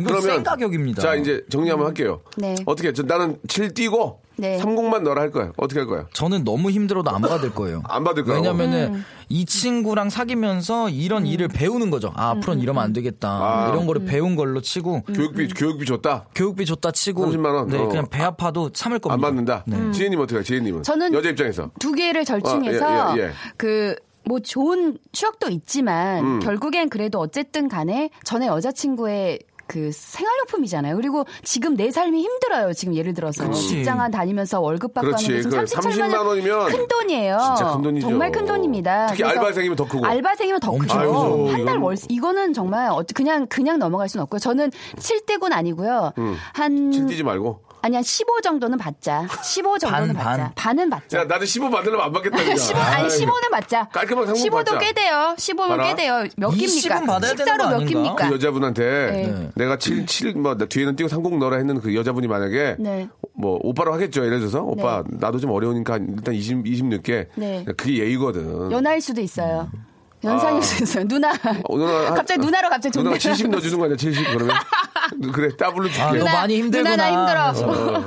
이거 센 가격입니다. 자 이제 정리 한번 할게요. 네. 어떻게 저 나는 7 띄고 네. 30만 넣어라 할 거야. 어떻게 할 거야? 저는 너무 힘들어도 안 받을 거예요. 안 받을 거라고? 왜냐면은 음. 이 친구랑 사귀면서 이런 일을 배우는 거죠. 아, 앞으로는 이러면 안 되겠다. 아. 이런 거를 배운 걸로 치고 교육비 교육비 줬다. 교육비 줬다 치고 30만 원? 네, 어. 그냥 배 아파도 참을 겁니다. 안 받는다. 지혜님 어떻게 해? 지혜님은 저는 여자 입장에서 두 개를 절충해서 아, 예, 예, 예. 그뭐 좋은 추억도 있지만 음. 결국엔 그래도 어쨌든 간에 전에 여자친구의 그 생활용품이잖아요. 그리고 지금 내 삶이 힘들어요. 지금 예를 들어서 그렇지. 직장 다니면서 월급 받고 그렇지. 하는데 지금 그 37만 30만 원이면 큰 돈이에요. 진짜 큰 돈이죠. 정말 큰 돈입니다. 특히 알바생이면 더 크고. 알바생이면 더 크죠. 한 달 월 이거는 정말 어- 그냥 그냥 넘어갈 수는 없고요. 저는 7대군 아니고요. 한7 띄지 말고. 아니 한15 정도는 받자. 15 정도는 반, 받자. 반. 반은 받자. 야 나도 15 받으려면 안 받겠다. 그냥. 15, 아니 아이, 15는 받자. 깔끔한 상품 15도 받자. 꽤 돼요. 15면 봐라. 꽤 돼요. 몇 20은 깁니까? 받아야 되는 식사로 거몇 아닌가? 깁니까? 그 여자분한테 네. 내가 7, 7, 뭐, 나 뒤에는 띄고 30 넣어라 했는 그 여자분이 만약에 네. 뭐, 오빠로 하겠죠. 예를 들어서. 오빠, 나도 좀 어려우니까 일단 20, 20 넣게. 네. 그게 예의거든. 연하일 수도 있어요. 연상일 수도 있어요. 누나. 어, 누나 한- 갑자기 누나로 갑자기 누나가 존댓말 70 넣어주는 거 아니야, 70 그러면? 그래, 따블로 줄게. 아, 너 누나, 많이 힘들구나. 누나 나 힘들어. 어,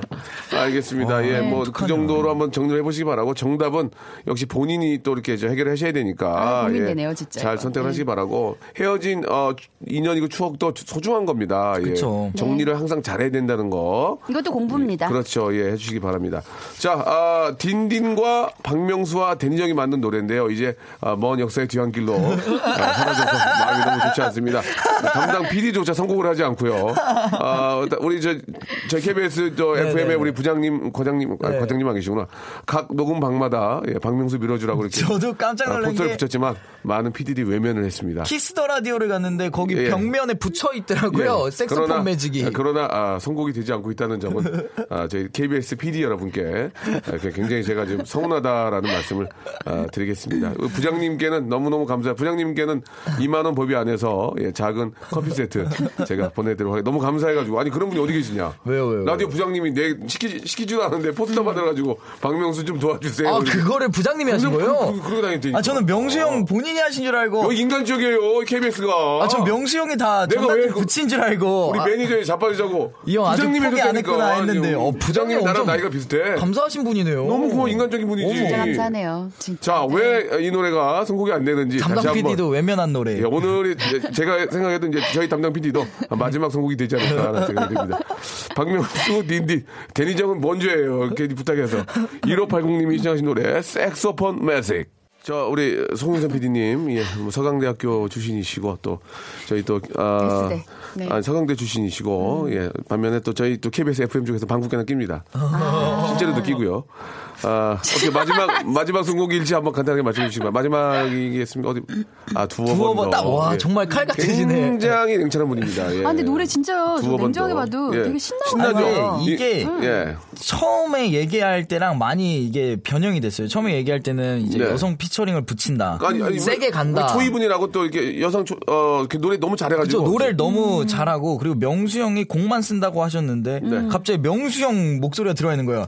알겠습니다. 예, 뭐, 그 어떡하냐. 정도로 한번 정리를 해보시기 바라고, 정답은 역시 본인이 또 이렇게 저 해결하셔야 되니까. 아, 고민되네요, 진짜 잘. 선택을 네. 하시기 바라고, 헤어진, 어, 인연이고 추억도 소중한 겁니다. 예. 그쵸. 정리를 항상 잘해야 된다는 거. 이것도 공부입니다. 그렇죠. 예, 해주시기 바랍니다. 자, 아, 딘딘과 박명수와 데니정이 만든 노래인데요. 이제 아, 먼 역사의 뒤안길로 아, 사라져서 마음이 너무 좋지 않습니다. 담당 PD조차 선곡을 하지 않고요. 아, 우리 저, 저 KBS 저 FM의 우리 부장님, 과장님, 아, 네. 과장님 안 계시구나. 각 녹음 방마다 예, 박명수 밀어주라고 이렇게 저도 깜짝 아, 놀란 포스터를 게 붙였지만 많은 PD들이 외면을 했습니다. Kiss the Radio를 갔는데 거기 예. 벽면에 붙여 있더라고요. 예. 색소폰 그러나- 매직이. 아, 그러나 아, 선곡이 되지 않고 있다는 점은 아, 저희 KBS PD 여러분께 아, 굉장히 제가 지금 서운하다라는 말씀을 아, 드리겠습니다. 부장님께는 너무너무 감사. 부장님께는 2만 원 법이 안에서 예, 작은 커피 세트 제가 보내드리도록 하겠습니다. 너무 감사해가지고 아니 그런 분이 어디 계시냐? 왜요, 왜요, 라디오 부장님이 내 시키 시키지도 않은데 포스터 받아가지고 박명수 좀 도와주세요. 아, 그거를 부장님이 하신 거예요? 그- 그러고 다녔다니까. 아, 저는 명수 형 본인이 하신 줄 알고. 여기 인간적이에요 KBS가. 아, 전 명수 형이 다 내가 왜 그- 붙인 줄 알고. 우리 아, 매니저에 자빠지자고. 이형 아직 부장님이 해줬다니까. 했구나 했는데. 어, 부장님이 나랑 나이가 비슷해. 감사하신 분이네요. 너무 고마워, 인간적인 분이지. 진짜 감사하네요. 진짜. 자, 네. 왜이 노래가 선곡이 안 되는지 담당 다시 한번. PD도 외면한 노래. 예, 오늘이 제가 생각해도 이제 저희 담당 PD도 마지막 선곡이 되지 않을까라는 생각이 듭니다. 박명수, 딘딘, 데니정은 뭔 죄예요? 괜히 부탁해서. 1580님이 신청하신 노래, 섹소폰 매직. 저 우리 송윤선 PD님, 예, 뭐 서강대학교 출신이시고 또 저희 또 아, S대. 네. 아, 서강대 출신이시고 예, 반면에 또 저희 또 KBS FM 중에서 방국계나 낍니다. 실제로도 끼고요. 아, 어떻게 마지막 마지막 선곡 일지 한번 간단하게 말씀해 주시기 바랍니다. 마지막이겠습니까? 어디 아 두어 두어 번번 더. 딱, 와, 예. 정말 칼 같으시네. 굉장히 냉철한 분입니다. 예. 아, 근데 노래 진짜요. 두어 번 냉정하게 더. 봐도 예. 되게 신나요. 신나죠. 아니, 이게 예. 처음에 얘기할 때랑 많이 이게 변형이 됐어요. 처음에 얘기할 때는 이제 네. 여성 피처링을 붙인다. 아니, 아니, 세게 우리- 간다. 초이분이라고 또 이렇게 여성 초, 어, 이렇게 노래 너무 잘해가지고. 그죠 노래를 너무 음. 잘하고 그리고 명수 형이 곡만 쓴다고 하셨는데 네. 갑자기 명수 형 목소리가 들어가 있는 거예요.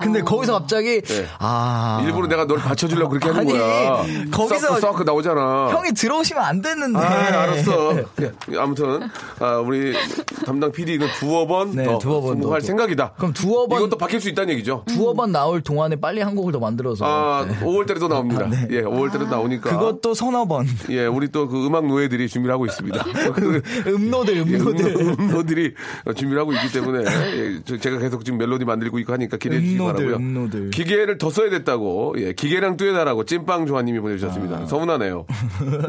근데 거기서 갑자기 네. 아 일부러 내가 널 받쳐주려고 그렇게 하는 아니, 거야. 거기서 썩 나오잖아. 형이 들어오시면 안 됐는데. 아, 알았어. 예, 아무튼 아, 우리 담당 PD는 두어 번 네, 더 두어 번 성공할 더. 생각이다. 그럼 두어 번- 이것도 바뀔 수 있다는 얘기죠. 두어 번 나올 동안에 빨리 한 곡을 더 만들어서 아, 네. 5월달에도 나옵니다. 예, 5월달에도 나오니까. 그것도 서너 번 예, 우리 또 그 음악 노예들이 준비를 하고 있습니다. 음노들 음노들 음노 들이 준비를 하고 있기 때문에 예, 저- 제가 계속 지금 멜로디 만들고 있고 하니까 기대해 주시기 음노들, 바라고요. 음노들. 기계를 더 써야 됐다고 예, 기계랑 듀엣하라고 찐빵 조아님이 아. 보내주셨습니다. 서운하네요.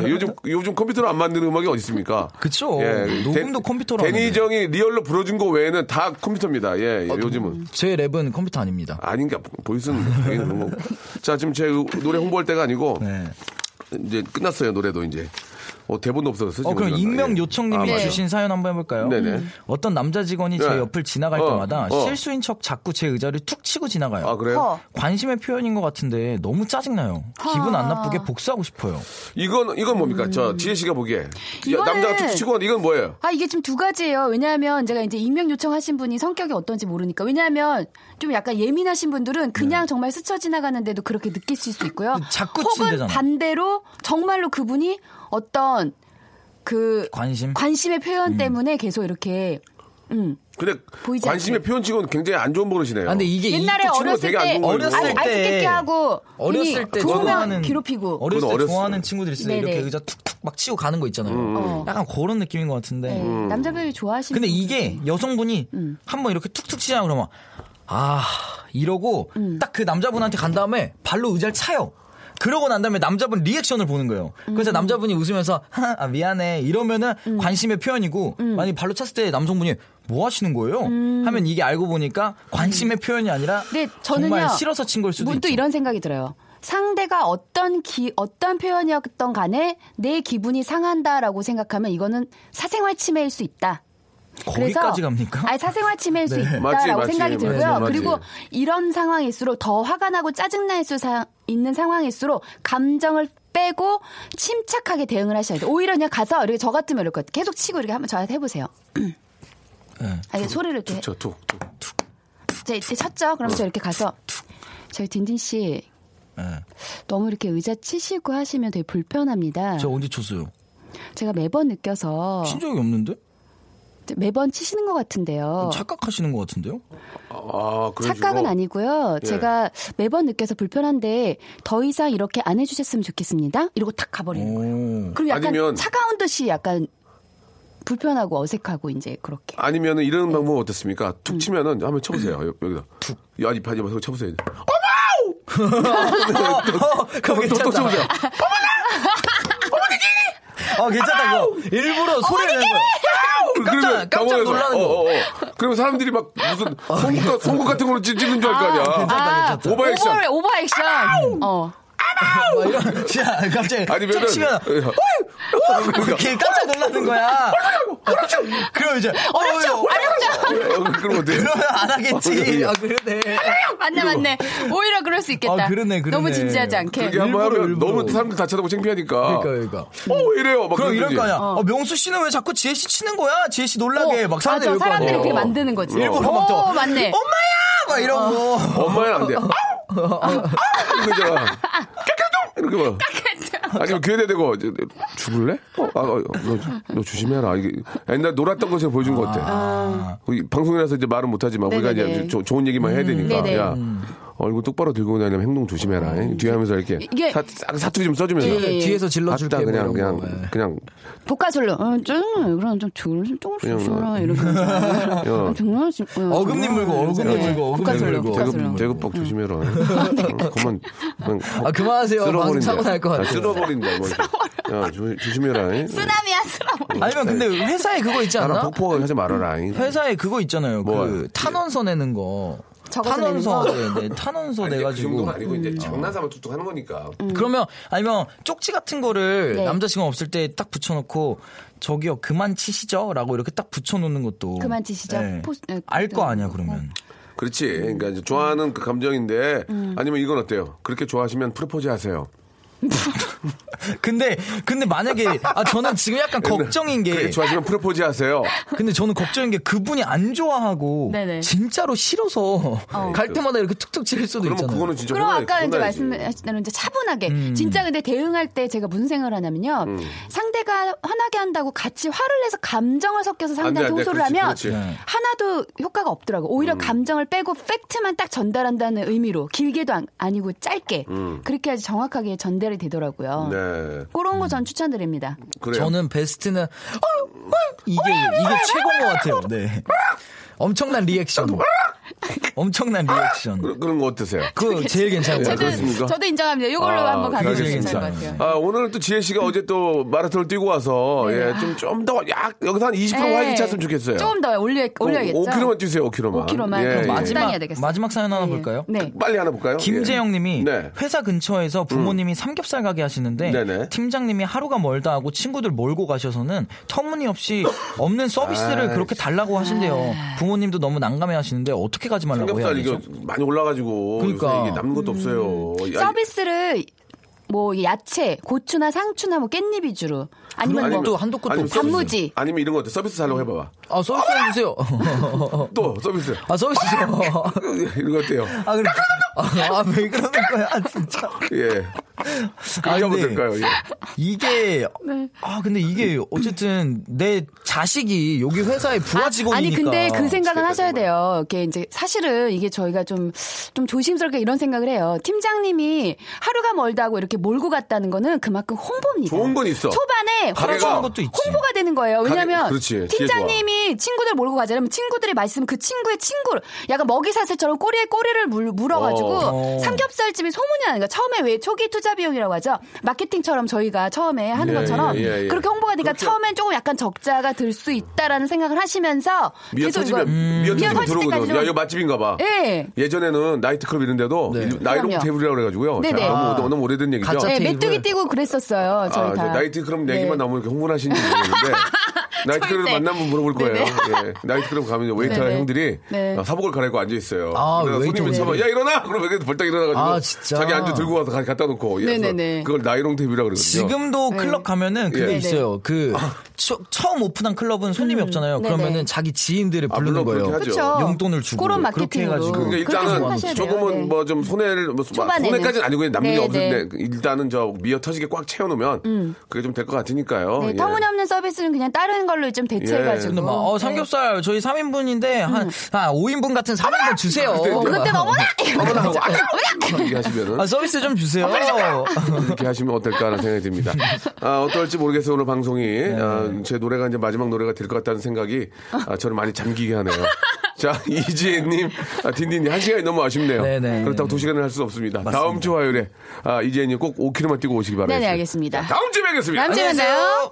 예, 요즘 요즘 컴퓨터로 안 만드는 음악이 어디 있습니까? 그쵸. 예, 녹음도 컴퓨터로 대니 정이 real로 불러준 거 외에는 다 컴퓨터입니다. 예, 예, 요즘은. 제 랩은 컴퓨터 아닙니다. 아닌가 voice는 당연히 그런 거고. 자 지금 제 노래 홍보할 때가 아니고 네. 이제 끝났어요 노래도 이제 어, 대본도 없어서 어, 그럼 익명 요청님이 아. 주신 사연 한번 해볼까요? 네네. 음. 어떤 남자 직원이 네. 제 옆을 지나갈 어, 때마다 어. 실수인 척 자꾸 제 의자를 툭 치고 지나가요. 아, 그래요? 허. 관심의 표현인 것 같은데 너무 짜증나요. 기분 안 나쁘게 복수하고 싶어요. 이건, 이건 뭡니까? 저, 지혜 씨가 보기에. 야, 이거는- 남자가 툭 치고 가는 이건 뭐예요? 아, 이게 좀두 가지예요. 왜냐하면 제가 이제 익명 요청하신 분이 성격이 어떤지 모르니까. 왜냐하면 좀 약간 예민하신 분들은 그냥 정말 스쳐 지나가는데도 그렇게 느끼실 수 있고요. 네. 자꾸 혹은 친대잖아. 반대로 정말로 그분이 어떤 그 관심? 관심의 표현 때문에 계속 이렇게 음. 근데 보이지 관심의 않게. 표현 치고는 굉장히 안 좋은 버릇이네요. 아, 근데 이게 옛날에 친구가 어렸을 때. 어렸을 아이- 때 아이스 깨끼 하고 어렸을 때 좋아하는 괴롭히고 어렸을 때 좋아하는 친구들 있어요. 네네. 이렇게 의자 툭툭 막 치고 가는 거 있잖아요. 어. 약간 그런 느낌인 것 같은데. 네, 남자분이 좋아하시는 근데. 이게 여성분이 한번 이렇게 툭툭 치자 그러면 아 이러고 딱 그 남자분한테 간 다음에 발로 의자를 차요. 그러고 난 다음에 남자분 리액션을 보는 거예요. 그래서 남자분이 웃으면서 아, 미안해 이러면은 관심의 표현이고 만약 발로 찼을 때 남성분이 뭐 하시는 거예요? 하면 이게 알고 보니까 관심의 표현이 아니라 네, 저는요. 정말 싫어서 친 걸 수도 문또 있죠. 이런 생각이 들어요. 상대가 어떤 기, 어떤 표현이었던 간에 내 기분이 상한다라고 생각하면 이거는 사생활 침해일 수 있다. 거기까지 갑니까? 아니, 사생활 침해일 수 네. 있다라고 맞지, 생각이 맞지, 들고요. 맞지. 그리고 이런 상황일수록 더 화가 나고 짜증날 수 사- 있는 상황일수록 감정을 빼고 침착하게 대응을 하셔야 돼요. 오히려 그냥 가서 이렇게 저 같으면 이럴 것 같아요. 계속 치고 이렇게 한번 저한테 해보세요. 네. 아니, 소리를 이렇게. 저 툭, 툭. 자, 이때 쳤죠? 그럼 저 이렇게 가서. 저희 딘딘 씨, 네. 너무 이렇게 의자 치시고 하시면 되게 불편합니다. 저 언제 쳤어요? 제가 매번 느껴서 친 적이 없는데? 매번 치시는 것 같은데요. 착각하시는 것 같은데요? 아. 착각은 아니고요. 예. 제가 매번 느껴서 불편한데 더 이상 이렇게 안 해주셨으면 좋겠습니다. 이러고 탁 가버리는 거예요. 오. 그럼 약간 아니면- 차가운 듯이 약간 불편하고 어색하고 이제 그렇게. 아니면은 네. 이런 방법 은 어떻습니까? 툭 음. 치면은 한번 쳐보세요. 여- 여기다. 툭. 야, 이 바지 마서 쳐보세요. 어, 그거 또, 또 괜찮다. 쳐보세요. 아, 괜찮다, 이거. 일부러 소리를 내는 거야. 깜짝, 깜짝 당황해서, 놀라는 어, 거. 어, 어. 그러면 사람들이 막 무슨 송곳, 송곳 같은 걸로 찌- 찍는 줄 알 거 아니야. 괜찮다, 괜찮다. 오버 액션. 오버, 오버 액션. 어. 막 이런, 진짜, 갑자기. 아니 면은. 툭 치면. 이렇게 깜짝 놀라는 거야. 그럼 이제, 어렵죠? 어, 그럼 어때요? 그러면 안 하겠지. 아, 그러네. 맞네, 맞네. 오히려 그럴 수 있겠다. 아, 그러네, 그러네. 너무 진지하지 않게. 그렇게 한번 하면 일부러. 너무 사람들 다 쳐다보고 창피하니까. 그러니까, 그러니까. 어, 왜 이래요? 막 그럼 이럴. 거 아니야. 어, 명수 씨는 왜 자꾸 지혜 씨 치는 거야? 지혜 씨 놀라게. 막 사람들이 맞아. 사람들이 그렇게 어. 만드는 거지. 일부러 막 또. 오, 맞네. 엄마야! 막 이런 거. 엄마는 안 돼. 이거 있잖아. 까까동! 이렇게 막. 아니면 귀에다 대고 죽을래? 어, 아, 어, 너, 너 조심해라. 이게 옛날 놀았던 것을 보여준 것 같아. 우리 방송이라서 이제 말은 못하지만 우리가 네네네. 이제 조- 좋은 얘기만 해야 되니까. 네네. 야, 얼굴 똑바로 들고 다니면 행동 조심해라. 뒤에 하면서 이렇게 이게- 사, 사- 사투리 좀 써주면서. 예, 예. 뒤에서 질러줄게. 아따 그냥 뭐 그냥 거. 예. 그냥 복가술로. 어, 좀, 그럼 좀 조금 조금씩 줘라. 뭐. 이렇게. 야, 정말 좀, 어, 어금니 물고, 어금니 네. 물고, 어금니 물고. 대급 대급박 조심해라. 어, 그만 그만 아, 그만하세요. 방송 사고 날것 아. 쓸어버린다. 뭐. 야 조, 조심해라. 잉? 쓰나미야, 쓰나미. 아니면 근데 회사에 그거 있지 나랑 않나? 폭포 하지 말아라. 잉? 회사에 그거 있잖아요. 뭐? 그 탄원서 내는 거. 적어서 탄원서, 거? 네, 네, 탄원서 아니, 그 내가지고. 정도는 아니고 이제 장난삼아 툭툭 하는 거니까. 그러면 아니면 쪽지 같은 거를 네. 남자친구 없을 때 딱 붙여놓고 저기요 그만 치시죠라고 이렇게 딱 붙여놓는 것도 그만 치시죠? 네, 알거 포스트. 아니야 그러면 그렇지. 그러니까 이제 좋아하는 그 감정인데 아니면 이건 어때요? 그렇게 좋아하시면 프로포즈 하세요. 근데 근데 만약에 아 저는 지금 약간 걱정인 게 좋아하시면 프로포즈 하세요. 근데 저는 걱정인 게 그분이 안 좋아하고 네네. 진짜로 싫어서 갈 때마다 이렇게 툭툭 칠 수도 그러면 있잖아요. 그거는 진짜 그럼 혼나- 아까 이제 혼나야지. 말씀하신 대로 이제 차분하게 음. 진짜 근데 대응할 때 제가 무슨 생각을 하냐면요 음. 상 대가 화나게 한다고 같이 화를 내서 감정을 섞여서 상대한테. 호소를 그렇지, 하면 그렇지. 네. 하나도 효과가 없더라고 오히려 감정을 빼고 팩트만 딱 전달한다는 의미로 길게도 안- 아니고 짧게 그렇게 해야지 정확하게 전달이 되더라고요 네. 그런 거 전 추천드립니다 그래요. 저는 베스트는 어휴, 어휴, 이게 이게 최고인 것 같아요. 네. 엄청난 리액션. 엄청난 리액션. 그- 그런 거 어떠세요? 그거 제일 괜찮은 것 아, 같아요. 그렇습니까? 저도 인정합니다. 이걸로 아, 한번 가면 그게 괜찮을 것 괜찮아요. 같아요. 아, 오늘 또 지혜 씨가 어제 또 마라톤을 뛰고 와서, 네. 예, 좀, 좀 더, 약, 여기서 한 20% 네. 활기 찼으면 좋겠어요. 조금 더 올려, 올려야겠죠. 5km만 뛰세요, 5km만. 5km만. 예, 그럼 예. 마지막- 마지막 사연 하나 네. 볼까요? 네. 빨리 하나 볼까요? 김재영님이 네. 회사 근처에서 부모님이 삼겹살 가게 하시는데 네네. 팀장님이 하루가 멀다 하고 친구들 몰고 가셔서는 터무니없이 없는 서비스를 아이, 그렇게 달라고 하신대요. 부모님도 너무 난감해 하시는데 어떻게 가지 말라고 해야 삼겹살 이거? 많이 올라가지고. 그러니까. 요새 이게 남는 것도 없어요. 야, 서비스를 뭐 야채, 고추나 상추나 뭐 깻잎 위주로 아니면 아니면 뭐 또 한도 끝도 아니면. 서비스. 단무지. 아니면 이런 거 어때? 서비스 살려고 해봐봐. 아 서비스 해주세요. 또 서비스. 아 서비스요. 이런 거 어때요? 아 그래. 아왜 그러는 거야 진짜. 예. 아, 하면 근데 될까요? 예. 이게 네. 아 근데 이게 어쨌든 내 자식이 여기 회사의 부하 직원이니까. 아 니 근데 그 생각은 하셔야. 돼요. 이게 이제 사실은 이게 저희가 좀좀 조심스럽게 이런 생각을 해요. 팀장님이 하루가 멀다고 이렇게 몰고 갔다는 거는 그만큼 홍보입니다. 좋은 건 있어. 초반에 것도 있지. 홍보가 되는 거예요. 왜냐하면. 뒤에 팀장님이 친구들 몰고 가자면 친구들이 맛있으면 그 친구의 친구를 약간 먹이 사슬처럼 꼬리에 꼬리를 물, 물어가지고 어. 삼겹살집이 소문이 나는 거야. 처음에 왜 초기 투자 비용이라고 하죠. 마케팅처럼 저희가 처음에 하는 예, 것처럼 예, 예, 예. 그렇게 홍보가 되니까 그렇죠. 처음엔 조금 약간 적자가 들 수 있다라는 생각을 하시면서 미어 계속 터지면 이거 미어 터지면 터질 들어오거든. 때까지는- 야 이거 맛집인가 봐. 예. 예전에는 나이트클럽 이런데도 네. 나이롱. 테이블이라고 그래가지고요. 네네. 자, 너무 너무 오래된 얘기죠. 가짜 네. 메뚜기 띄고 그랬었어요. 저희 아, 다. 나이트클럽 얘기만 네. 나오면 이렇게 흥분하시는지 모르겠는데 나이트클럽. 만나면 물어볼 거예요. 예. 나이트클럽 가면 웨이터 네네. 형들이 네. 어, 사복을 갈아입고 앉아 있어요. 아, 그래서 손님이. 잡아 야 일어나. 그러면 이렇게 벌떡 일어나가지고 아, 진짜? 자기 안주 들고 와서 가- 갖다 놓고 예. 그걸 나이롱 테이블이라고 그러거든요. 지금도 클럽 가면은 그게 예. 있어요. 그 처, 처음 오픈한 클럽은 손님이 없잖아요. 음. 네네. 그러면은 자기 지인들을 아, 부르는 그렇게 거예요. 하죠. 그렇죠. 용돈을 주고 그런 그렇게 마케팅으로. 해가지고. 그러니까 그렇게 일단은. 조금은 네. 뭐좀 손해를 뭐. 손해까지는 아니고 남는 게 네, 없는데 일단은 저 미어 터지게 꽉 채워놓으면 그게 좀 될 것 같으니까요. 네, 예. 터무니없는 서비스는 그냥 다른 걸로 좀 대체해가지고. 근데 막, 어, 네. 삼겹살 저희 3인분인데 한, 아, 5인분 같은 3인분 주세요. 어, 그때 하고 아, 이렇게 하시면은 아, 서비스 좀 주세요. 이렇게 하시면 어떨까라는 생각이 듭니다. 아, 어떨지 모르겠어요. 오늘 방송이. 네. 아, 제 노래가 이제 마지막 노래가 될 것 같다는 생각이 아, 저를 많이 잠기게 하네요. 자, 이지혜님, 아, 딘딘님, 한 시간이 너무 아쉽네요. 네네. 그렇다고 두 시간을 할 수 없습니다. 다음 주 화요일에 아, 이지혜님 꼭 5km만 뛰고 오시기 바랍니다. 네네, 알겠습니다. 다음 주에 뵙겠습니다. 다음 주에 만나요.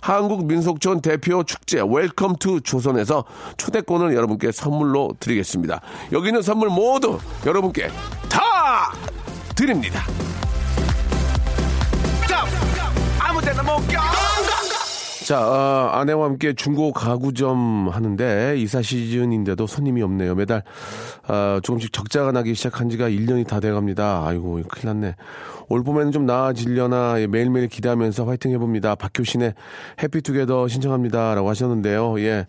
한국민속촌 대표 축제 Welcome to 조선에서 초대권을 여러분께 선물로 드리겠습니다. 여기 있는 선물 모두 여러분께 다 드립니다. 자, 어, 아내와 함께 중고 가구점 하는데 이사 시즌인데도 손님이 없네요. 매달 어, 조금씩 적자가 나기 시작한 지가 1년이 다 돼갑니다. 아이고 큰일 났네. 올 봄에는 좀 나아지려나 예, 매일매일 기대하면서 화이팅 해봅니다. 박효신의 해피투게더 신청합니다 라고 하셨는데요. 예.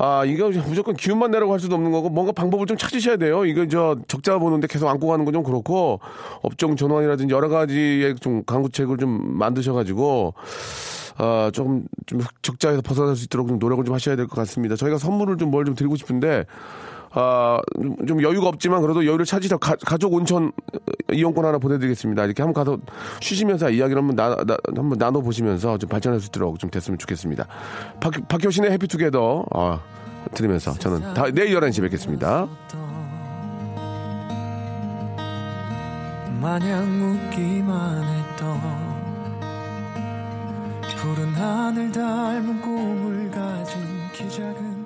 아, 이거 무조건 기운만 내라고 할 수도 없는 거고, 뭔가 방법을 좀 찾으셔야 돼요. 이거 저 적자 보는데 계속 안고 가는 건 좀 그렇고, 업종 전환이라든지 여러 가지의 좀 강구책을 좀 만드셔가지고, 아, 조금 좀 적자에서 벗어날 수 있도록 좀 노력을 좀 하셔야 될 것 같습니다. 저희가 선물을 좀 뭘좀 드리고 싶은데, 아, 좀, 좀 여유가 없지만 그래도 여유를 찾으셔 가, 가족 온천 이용권 하나 보내드리겠습니다. 이렇게 한번 가서 쉬시면서 이야기를 한번 나, 나 한번 나눠 보시면서 좀 발전할 수 있도록 좀 됐으면 좋겠습니다. 박, 박효신의 해피투게더, 아, 들으면서 저는 다, 내일 11시에 뵙겠습니다. 마냥 웃기만 했던 푸른 하늘 닮은 꿈을 가진 키 작은